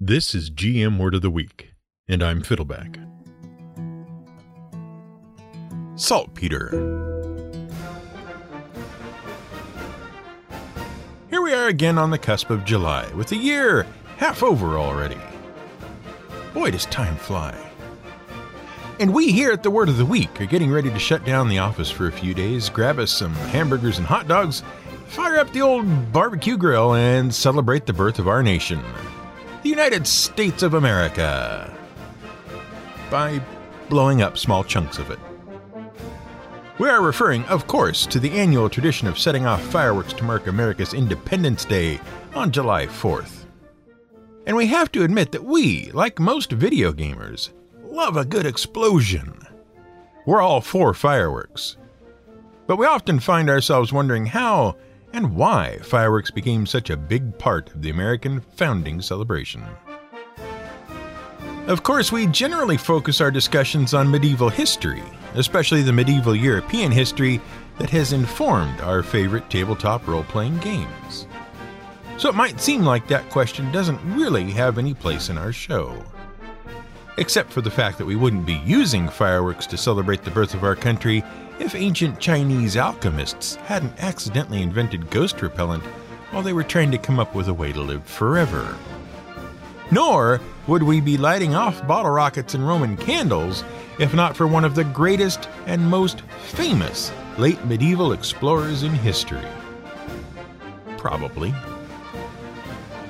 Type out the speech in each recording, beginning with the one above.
This is GM Word of the Week, and I'm Fiddleback. Saltpeter. Here we are again on the cusp of July, with the year half over already. Boy, does time fly. And we here at the Word of the Week are getting ready to shut down the office for a few days, grab us some hamburgers and hot dogs, fire up the old barbecue grill, and celebrate the birth of our nation the United States of America by blowing up small chunks of it. We are referring, of course, to the annual tradition of setting off fireworks to mark America's Independence Day on July 4th. And we have to admit that we, like most video gamers, love a good explosion. We're all for fireworks. But we often find ourselves wondering how and why fireworks became such a big part of the American founding celebration. Of course, we generally focus our discussions on medieval history, especially the medieval European history that has informed our favorite tabletop role playing games. So it might seem like that question doesn't really have any place in our show. Except for the fact that we wouldn't be using fireworks to celebrate the birth of our country if ancient Chinese alchemists hadn't accidentally invented ghost repellent while they were trying to come up with a way to live forever. Nor would we be lighting off bottle rockets and Roman candles if not for one of the greatest and most famous late medieval explorers in history. Probably.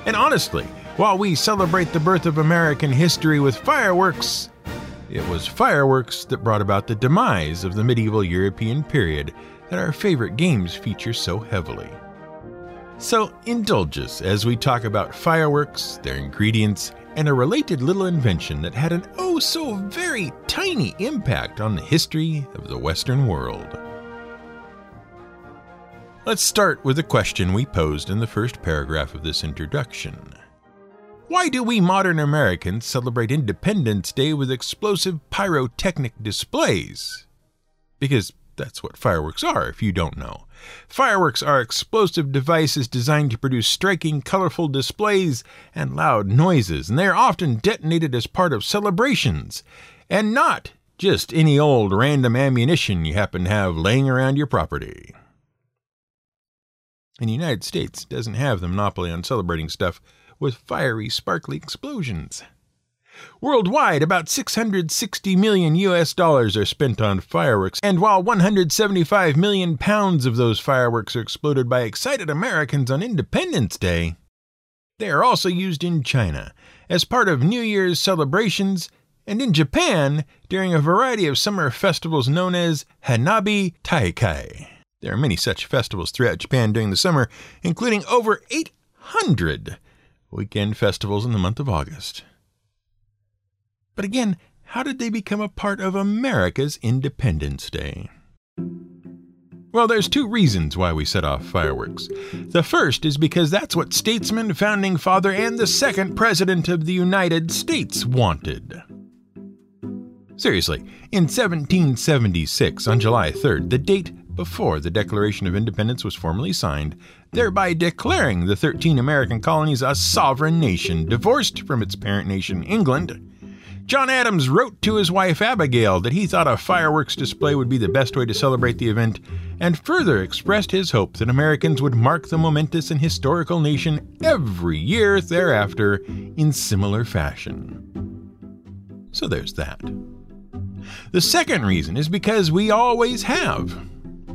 And honestly, while we celebrate the birth of American history with fireworks, it was fireworks that brought about the demise of the medieval European period that our favorite games feature so heavily. So indulge us as we talk about fireworks, their ingredients, and a related little invention that had an oh so very tiny impact on the history of the Western world. Let's start with a question we posed in the first paragraph of this introduction. Why do we modern Americans celebrate Independence Day with explosive pyrotechnic displays? Because that's what fireworks are, if you don't know. Fireworks are explosive devices designed to produce striking, colorful displays and loud noises, and they are often detonated as part of celebrations, and not just any old random ammunition you happen to have laying around your property. And the United States doesn't have the monopoly on celebrating stuff with fiery, sparkly explosions. Worldwide, about 660 million US dollars are spent on fireworks, and while 175 million pounds of those fireworks are exploded by excited Americans on Independence Day, they are also used in China as part of New Year's celebrations and in Japan during a variety of summer festivals known as Hanabi Taikai. There are many such festivals throughout Japan during the summer, including over 800 weekend festivals in the month of August. But again, how did they become a part of America's Independence Day? Well, there's two reasons why we set off fireworks. The first is because that's what statesman, founding father, and the second president of the United States wanted. Seriously, in 1776, on July 3rd, the date before the Declaration of Independence was formally signed, thereby declaring the 13 American colonies a sovereign nation divorced from its parent nation, England. John Adams wrote to his wife Abigail that he thought a fireworks display would be the best way to celebrate the event, and further expressed his hope that Americans would mark the momentous and historical nation every year thereafter in similar fashion. So there's that. The second reason is because we always have.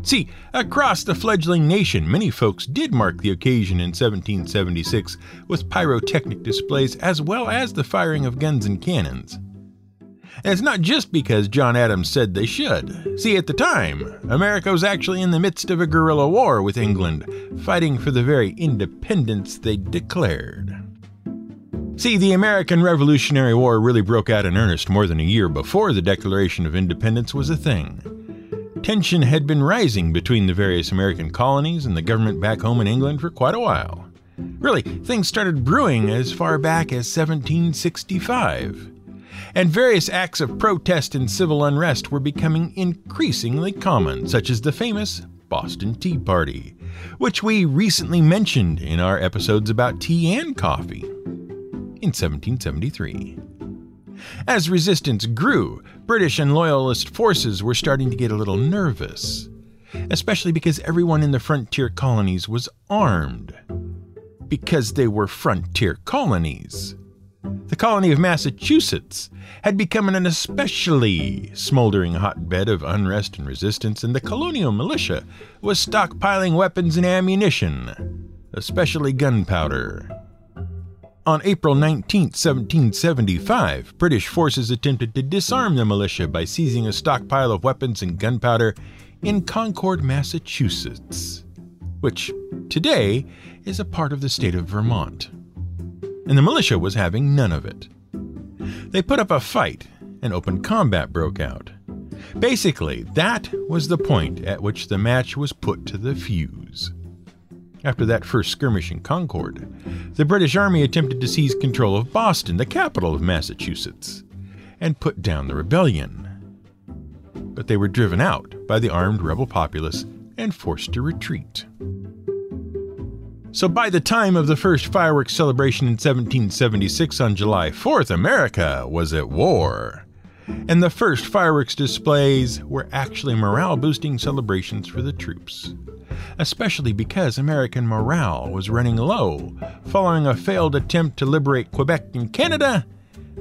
See, across the fledgling nation, many folks did mark the occasion in 1776 with pyrotechnic displays as well as the firing of guns and cannons. And it's not just because John Adams said they should. See, at the time, America was actually in the midst of a guerrilla war with England, fighting for the very independence they declared. See, the American Revolutionary War really broke out in earnest more than a year before the Declaration of Independence was a thing tension had been rising between the various American colonies and the government back home in England for quite a while. Really, things started brewing as far back as 1765. And various acts of protest and civil unrest were becoming increasingly common, such as the famous Boston Tea Party, which we recently mentioned in our episodes about tea and coffee. in 1773. As resistance grew, British and Loyalist forces were starting to get a little nervous, especially because everyone in the frontier colonies was armed. Because they were frontier colonies. The colony of Massachusetts had become an especially smoldering hotbed of unrest and resistance, and the colonial militia was stockpiling weapons and ammunition, especially gunpowder. On April 19, 1775, British forces attempted to disarm the militia by seizing a stockpile of weapons and gunpowder in Concord, Massachusetts, which today is a part of the state of Vermont. And the militia was having none of it. They put up a fight, and open combat broke out. Basically, that was the point at which the match was put to the fuse. After that first skirmish in Concord, the British Army attempted to seize control of Boston, the capital of Massachusetts, and put down the rebellion. But they were driven out by the armed rebel populace and forced to retreat. So by the time of the first fireworks celebration in 1776 on July 4th, America was at war. And the first fireworks displays were actually morale boosting celebrations for the troops especially because American morale was running low following a failed attempt to liberate Quebec and Canada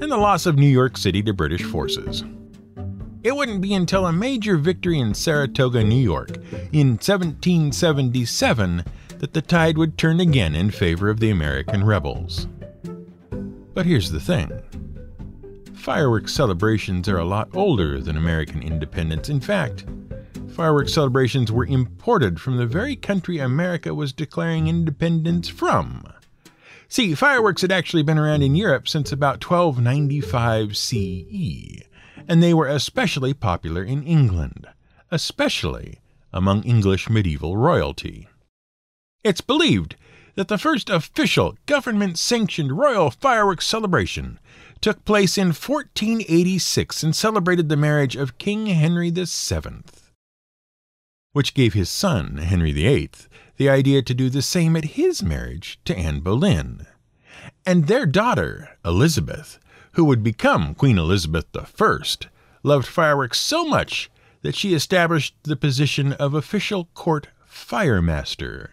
and the loss of New York City to British forces. It wouldn't be until a major victory in Saratoga, New York, in 1777 that the tide would turn again in favor of the American rebels. But here's the thing fireworks celebrations are a lot older than American independence. In fact, Fireworks celebrations were imported from the very country America was declaring independence from. See, fireworks had actually been around in Europe since about 1295 CE, and they were especially popular in England, especially among English medieval royalty. It's believed that the first official government sanctioned royal fireworks celebration took place in 1486 and celebrated the marriage of King Henry VII which gave his son, Henry VIII, the idea to do the same at his marriage to Anne Boleyn. And their daughter, Elizabeth, who would become Queen Elizabeth I, loved fireworks so much that she established the position of official court firemaster.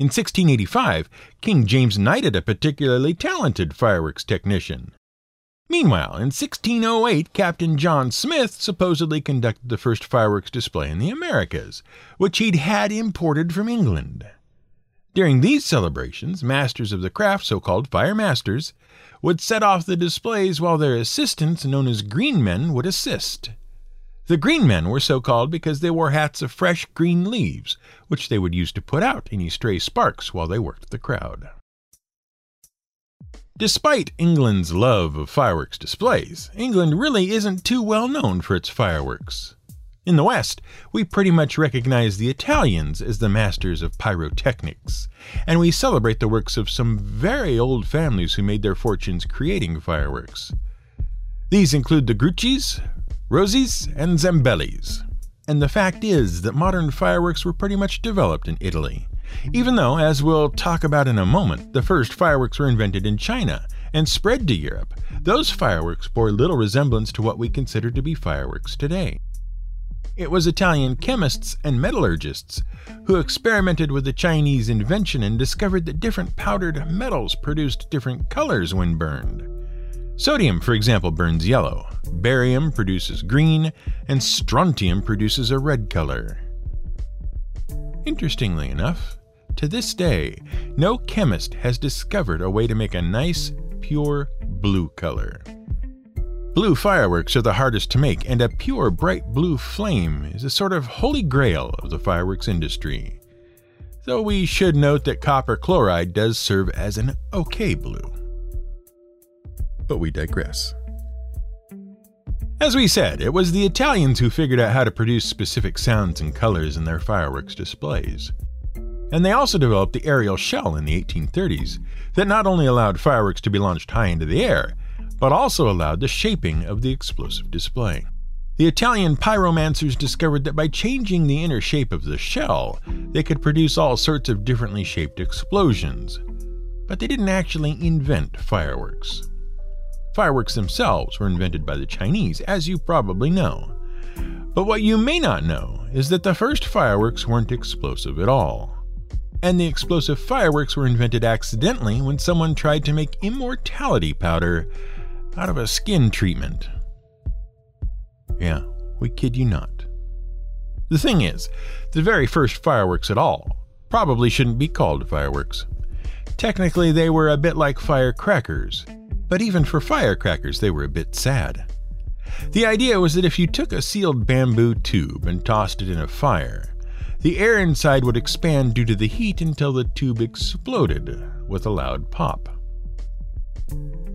In 1685, King James knighted a particularly talented fireworks technician. Meanwhile, in 1608, Captain John Smith supposedly conducted the first fireworks display in the Americas, which he'd had imported from England. During these celebrations, masters of the craft, so called fire masters, would set off the displays while their assistants, known as green men, would assist. The green men were so called because they wore hats of fresh green leaves, which they would use to put out any stray sparks while they worked the crowd. Despite England's love of fireworks displays, England really isn't too well known for its fireworks. In the West, we pretty much recognize the Italians as the masters of pyrotechnics, and we celebrate the works of some very old families who made their fortunes creating fireworks. These include the Gruccis, Rozzis, and Zambellis. And the fact is that modern fireworks were pretty much developed in Italy. Even though, as we'll talk about in a moment, the first fireworks were invented in China and spread to Europe, those fireworks bore little resemblance to what we consider to be fireworks today. It was Italian chemists and metallurgists who experimented with the Chinese invention and discovered that different powdered metals produced different colors when burned. Sodium, for example, burns yellow, barium produces green, and strontium produces a red color. Interestingly enough, to this day, no chemist has discovered a way to make a nice, pure blue color. Blue fireworks are the hardest to make, and a pure, bright blue flame is a sort of holy grail of the fireworks industry. Though we should note that copper chloride does serve as an okay blue. But we digress. As we said, it was the Italians who figured out how to produce specific sounds and colors in their fireworks displays. And they also developed the aerial shell in the 1830s that not only allowed fireworks to be launched high into the air, but also allowed the shaping of the explosive display. The Italian pyromancers discovered that by changing the inner shape of the shell, they could produce all sorts of differently shaped explosions. but they didn't actually invent fireworks. Fireworks themselves were invented by the Chinese, as you probably know. But what you may not know is that the first fireworks weren't explosive at all. And the explosive fireworks were invented accidentally when someone tried to make immortality powder out of a skin treatment. Yeah, we kid you not. The thing is, the very first fireworks at all probably shouldn't be called fireworks. Technically, they were a bit like firecrackers, but even for firecrackers, they were a bit sad. The idea was that if you took a sealed bamboo tube and tossed it in a fire, the air inside would expand due to the heat until the tube exploded with a loud pop.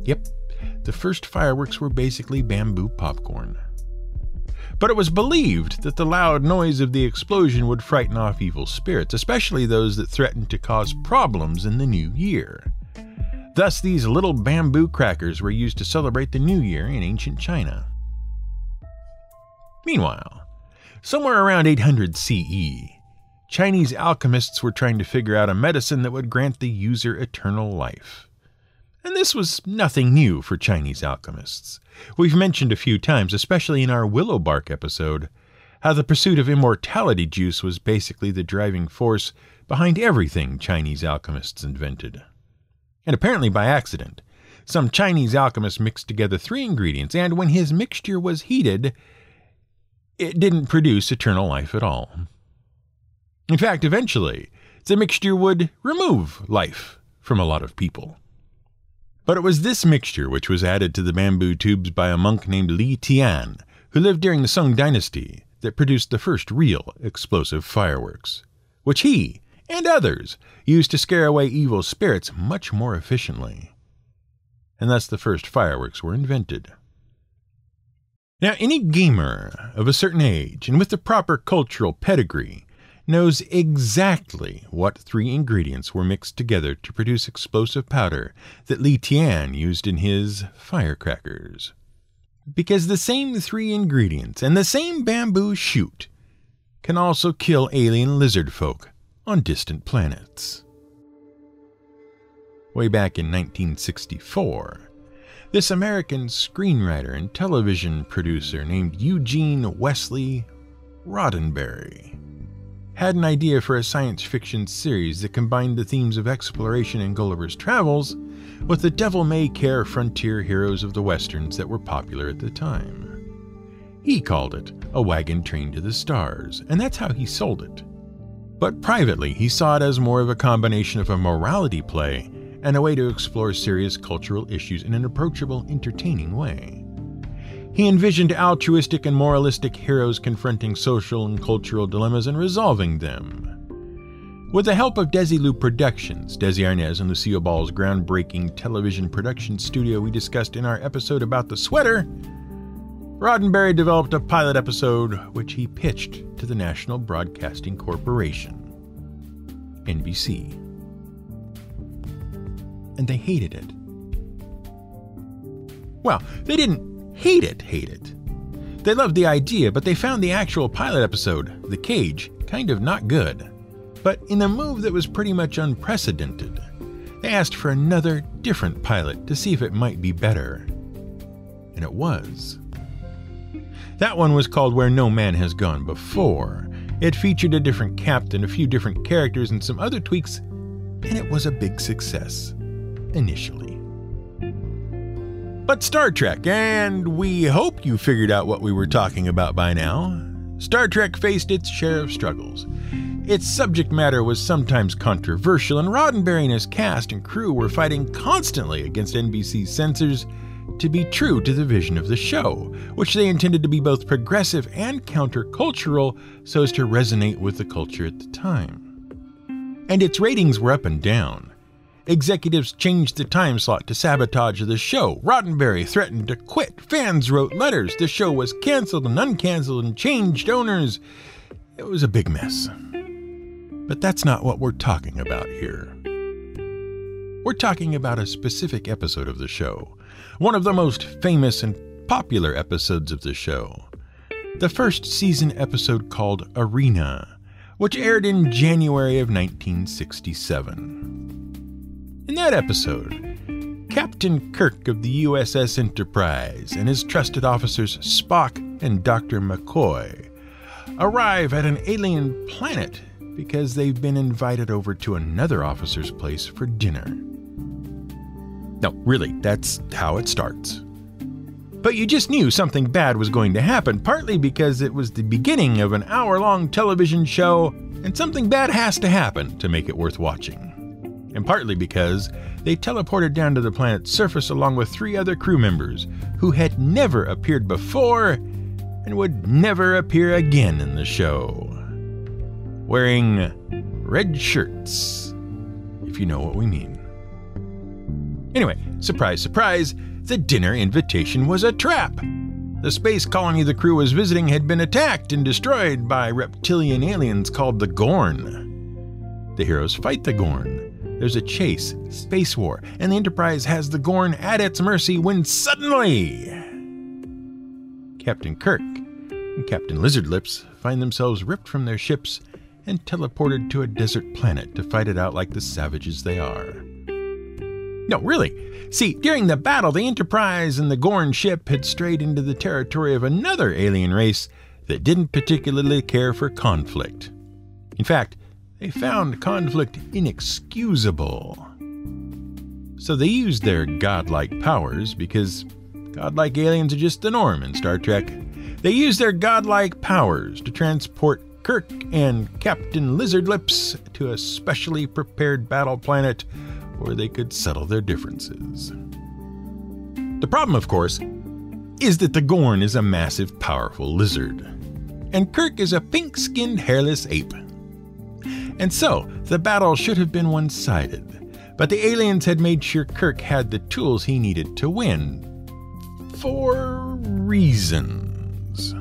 Yep, the first fireworks were basically bamboo popcorn. But it was believed that the loud noise of the explosion would frighten off evil spirits, especially those that threatened to cause problems in the new year. Thus, these little bamboo crackers were used to celebrate the new year in ancient China. Meanwhile, somewhere around 800 CE, Chinese alchemists were trying to figure out a medicine that would grant the user eternal life. And this was nothing new for Chinese alchemists. We've mentioned a few times, especially in our willow bark episode, how the pursuit of immortality juice was basically the driving force behind everything Chinese alchemists invented. And apparently by accident, some Chinese alchemist mixed together three ingredients, and when his mixture was heated, it didn't produce eternal life at all. In fact, eventually, the mixture would remove life from a lot of people. But it was this mixture which was added to the bamboo tubes by a monk named Li Tian, who lived during the Song dynasty, that produced the first real explosive fireworks, which he and others used to scare away evil spirits much more efficiently. And thus the first fireworks were invented. Now, any gamer of a certain age and with the proper cultural pedigree knows exactly what three ingredients were mixed together to produce explosive powder that Li Tian used in his firecrackers. Because the same three ingredients and the same bamboo shoot can also kill alien lizard folk on distant planets. Way back in 1964, this American screenwriter and television producer named Eugene Wesley Roddenberry had an idea for a science fiction series that combined the themes of exploration in Gulliver's Travels with the devil may care frontier heroes of the westerns that were popular at the time. He called it A Wagon Train to the Stars, and that's how he sold it. But privately, he saw it as more of a combination of a morality play and a way to explore serious cultural issues in an approachable, entertaining way. He envisioned altruistic and moralistic heroes confronting social and cultural dilemmas and resolving them. With the help of Desilu Productions, Desi Arnaz and Lucille Ball's groundbreaking television production studio we discussed in our episode about the sweater, Roddenberry developed a pilot episode which he pitched to the National Broadcasting Corporation, NBC. And they hated it. Well, they didn't hate it, hate it. They loved the idea, but they found the actual pilot episode, The Cage, kind of not good. But in a move that was pretty much unprecedented, they asked for another, different pilot to see if it might be better. And it was. That one was called Where No Man Has Gone Before. It featured a different captain, a few different characters, and some other tweaks, and it was a big success initially. But Star Trek, and we hope you figured out what we were talking about by now. Star Trek faced its share of struggles. Its subject matter was sometimes controversial, and Roddenberry and his cast and crew were fighting constantly against NBC's censors to be true to the vision of the show, which they intended to be both progressive and countercultural so as to resonate with the culture at the time. And its ratings were up and down. Executives changed the time slot to sabotage the show. Roddenberry threatened to quit. Fans wrote letters. The show was canceled and uncanceled and changed owners. It was a big mess. But that's not what we're talking about here. We're talking about a specific episode of the show, one of the most famous and popular episodes of the show. The first season episode called Arena, which aired in January of 1967. In that episode, Captain Kirk of the USS Enterprise and his trusted officers Spock and Dr. McCoy arrive at an alien planet because they've been invited over to another officer's place for dinner. No, really, that's how it starts. But you just knew something bad was going to happen, partly because it was the beginning of an hour long television show, and something bad has to happen to make it worth watching. And partly because they teleported down to the planet's surface along with three other crew members who had never appeared before and would never appear again in the show. Wearing red shirts, if you know what we mean. Anyway, surprise, surprise, the dinner invitation was a trap. The space colony the crew was visiting had been attacked and destroyed by reptilian aliens called the Gorn. The heroes fight the Gorn. There's a chase, space war, and the Enterprise has the Gorn at its mercy when suddenly Captain Kirk and Captain Lizardlips find themselves ripped from their ships and teleported to a desert planet to fight it out like the savages they are. No, really. See, during the battle, the Enterprise and the Gorn ship had strayed into the territory of another alien race that didn't particularly care for conflict. In fact, they found conflict inexcusable. So they used their godlike powers because godlike aliens are just the norm in Star Trek. They used their godlike powers to transport Kirk and Captain Lizardlips to a specially prepared battle planet where they could settle their differences. The problem, of course, is that the Gorn is a massive, powerful lizard, and Kirk is a pink skinned, hairless ape. And so, the battle should have been one sided, but the aliens had made sure Kirk had the tools he needed to win. For reasons.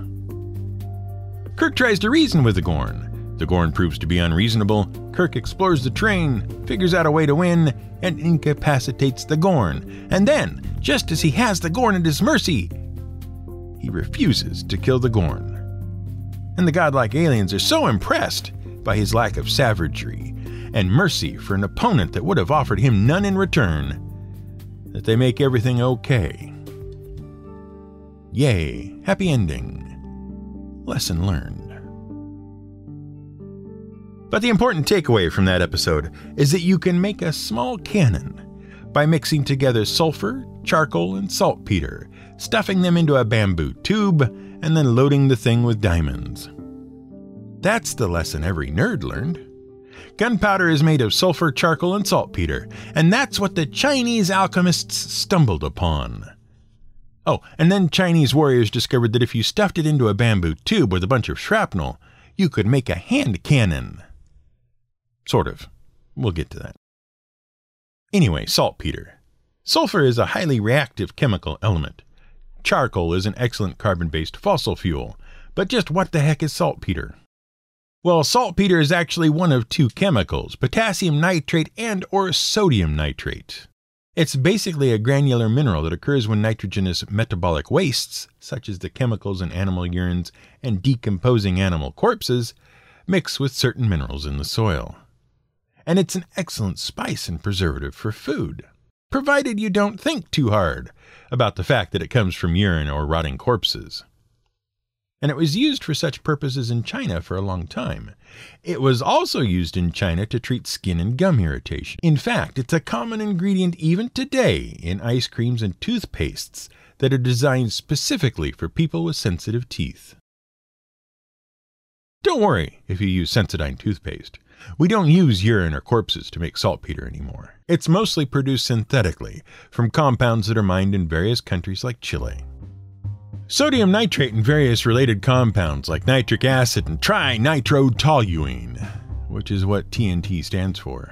Kirk tries to reason with the Gorn. The Gorn proves to be unreasonable. Kirk explores the train, figures out a way to win, and incapacitates the Gorn. And then, just as he has the Gorn at his mercy, he refuses to kill the Gorn. And the godlike aliens are so impressed by his lack of savagery and mercy for an opponent that would have offered him none in return that they make everything okay. Yay, happy ending. Lesson learned. But the important takeaway from that episode is that you can make a small cannon by mixing together sulfur, charcoal, and saltpeter, stuffing them into a bamboo tube, and then loading the thing with diamonds. That's the lesson every nerd learned. Gunpowder is made of sulfur, charcoal, and saltpeter, and that's what the Chinese alchemists stumbled upon. Oh, and then Chinese warriors discovered that if you stuffed it into a bamboo tube with a bunch of shrapnel, you could make a hand cannon. Sort of. We'll get to that. Anyway, saltpeter. Sulfur is a highly reactive chemical element. Charcoal is an excellent carbon based fossil fuel. But just what the heck is saltpeter? Well, saltpeter is actually one of two chemicals, potassium nitrate and or sodium nitrate. It's basically a granular mineral that occurs when nitrogenous metabolic wastes, such as the chemicals in animal urines and decomposing animal corpses, mix with certain minerals in the soil and it's an excellent spice and preservative for food, provided you don't think too hard about the fact that it comes from urine or rotting corpses. And it was used for such purposes in China for a long time. It was also used in China to treat skin and gum irritation. In fact, it's a common ingredient even today in ice creams and toothpastes that are designed specifically for people with sensitive teeth. Don't worry if you use Sensodyne toothpaste. We don't use urine or corpses to make saltpeter anymore. It's mostly produced synthetically from compounds that are mined in various countries like Chile. Sodium nitrate and various related compounds like nitric acid and trinitrotoluene, which is what TNT stands for,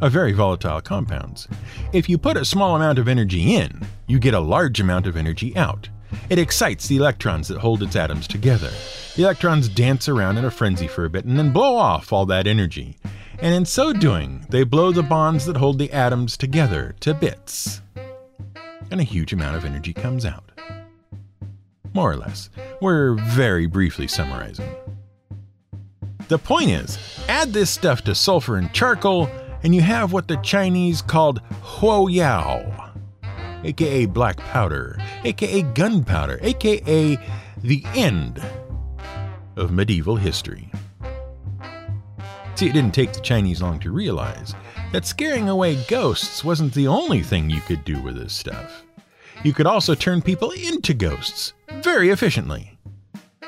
are very volatile compounds. If you put a small amount of energy in, you get a large amount of energy out. It excites the electrons that hold its atoms together. The electrons dance around in a frenzy for a bit and then blow off all that energy. And in so doing, they blow the bonds that hold the atoms together to bits. And a huge amount of energy comes out. More or less. We're very briefly summarizing. The point is, add this stuff to sulfur and charcoal, and you have what the Chinese called huo yao, aka black powder, aka gunpowder, aka the end of medieval history. See, it didn't take the Chinese long to realize that scaring away ghosts wasn't the only thing you could do with this stuff. You could also turn people into ghosts very efficiently.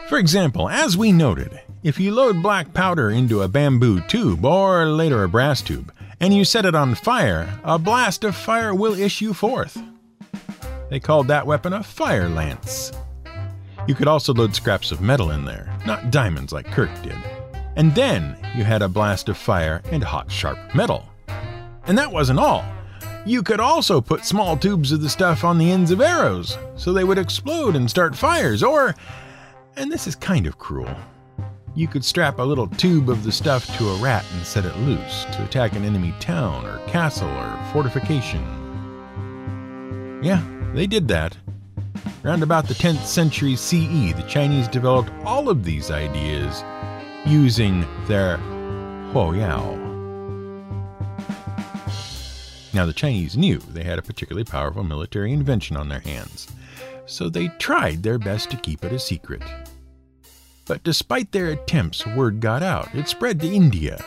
For example, as we noted, if you load black powder into a bamboo tube or later a brass tube, and you set it on fire, a blast of fire will issue forth. They called that weapon a fire lance. You could also load scraps of metal in there, not diamonds like Kirk did. And then you had a blast of fire and hot, sharp metal. And that wasn't all. You could also put small tubes of the stuff on the ends of arrows, so they would explode and start fires, or, and this is kind of cruel, you could strap a little tube of the stuff to a rat and set it loose to attack an enemy town or castle or fortification. Yeah, they did that. Around about the 10th century CE, the Chinese developed all of these ideas using their Huoyao. Now, the Chinese knew they had a particularly powerful military invention on their hands, so they tried their best to keep it a secret. But despite their attempts, word got out. It spread to India.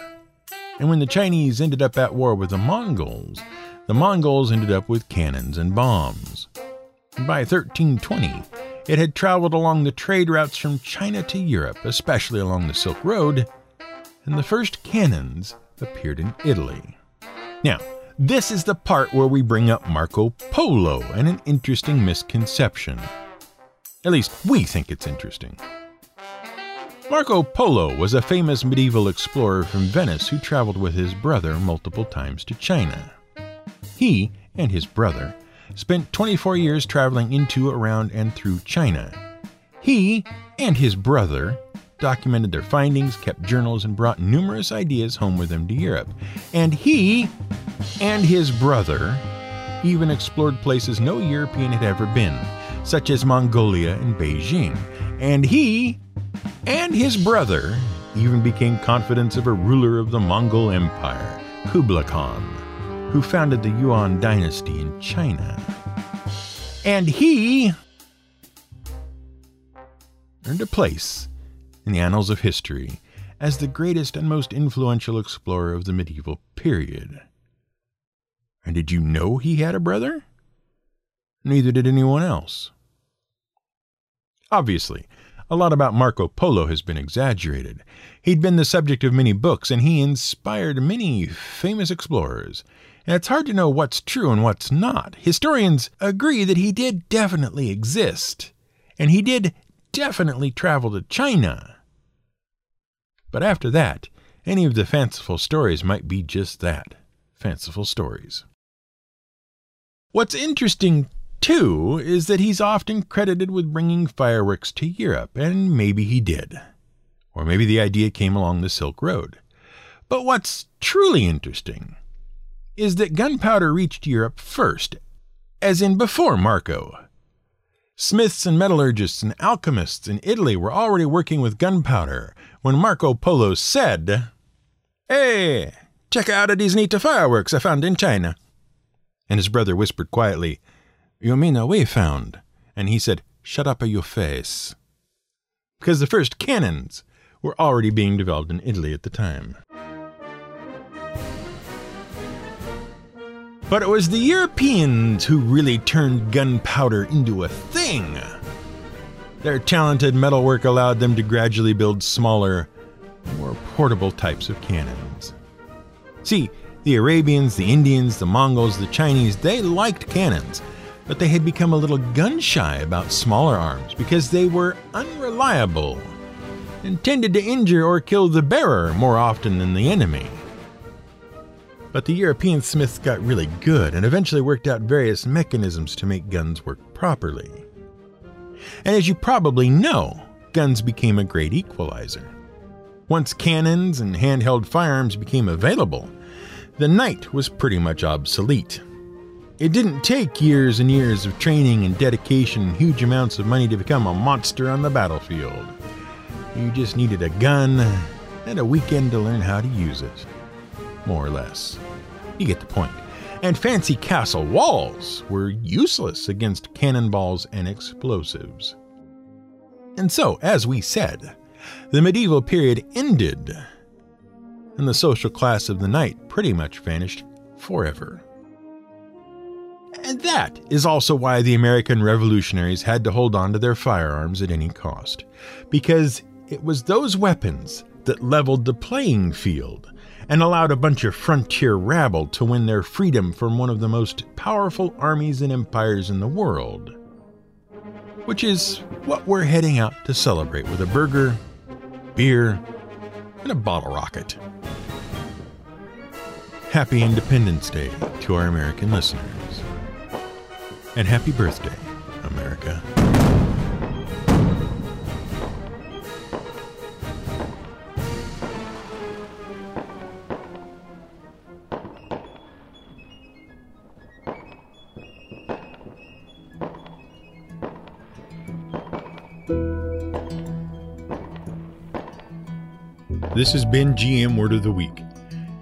And when the Chinese ended up at war with the Mongols, the Mongols ended up with cannons and bombs. By 1320, it had traveled along the trade routes from China to Europe, especially along the Silk Road, and the first cannons appeared in Italy. Now, this is the part where we bring up Marco Polo and an interesting misconception. At least, we think it's interesting. Marco Polo was a famous medieval explorer from Venice who traveled with his brother multiple times to China. He and his brother spent 24 years traveling into, around, and through China. He and his brother documented their findings, kept journals, and brought numerous ideas home with them to Europe. And he and his brother even explored places no European had ever been, such as Mongolia and Beijing. And he and his brother even became confidants of a ruler of the Mongol Empire, Kublai Khan, who founded the Yuan dynasty in China. And he earned a place in the annals of history as the greatest and most influential explorer of the medieval period. And did you know he had a brother? Neither did anyone else. Obviously, a lot about Marco Polo has been exaggerated. He'd been the subject of many books, and he inspired many famous explorers. And it's hard to know what's true and what's not. Historians agree that he did definitely exist, and he did definitely travel to China. But after that, any of the fanciful stories might be just that fanciful stories. What's interesting too, is that he's often credited with bringing fireworks to Europe, and maybe he did. Or maybe the idea came along the Silk Road. But what's truly interesting is that gunpowder reached Europe first, as in before Marco. Smiths and metallurgists and alchemists in Italy were already working with gunpowder when Marco Polo said, Hey, check out these neat fireworks I found in China. And his brother whispered quietly, you mean we found? And he said, Shut up your face. Because the first cannons were already being developed in Italy at the time. But it was the Europeans who really turned gunpowder into a thing. Their talented metalwork allowed them to gradually build smaller, more portable types of cannons. See, the Arabians, the Indians, the Mongols, the Chinese, they liked cannons but they had become a little gun shy about smaller arms because they were unreliable and tended to injure or kill the bearer more often than the enemy. But the European smiths got really good and eventually worked out various mechanisms to make guns work properly. And as you probably know, guns became a great equalizer. Once cannons and handheld firearms became available, the knight was pretty much obsolete. It didn't take years and years of training and dedication and huge amounts of money to become a monster on the battlefield. You just needed a gun and a weekend to learn how to use it. More or less. You get the point. And fancy castle walls were useless against cannonballs and explosives. And so, as we said, the medieval period ended, and the social class of the knight pretty much vanished forever. And that is also why the American revolutionaries had to hold on to their firearms at any cost, because it was those weapons that leveled the playing field and allowed a bunch of frontier rabble to win their freedom from one of the most powerful armies and empires in the world. Which is what we're heading out to celebrate with a burger, beer, and a bottle rocket. Happy Independence Day to our American listeners. And happy birthday, America. This has been GM Word of the Week.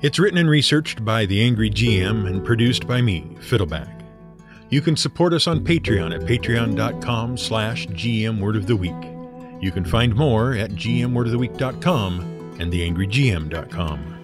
It's written and researched by The Angry GM and produced by me, Fiddleback. You can support us on Patreon at patreon.com slash gmwordoftheweek. You can find more at gmwordoftheweek.com and theangrygm.com.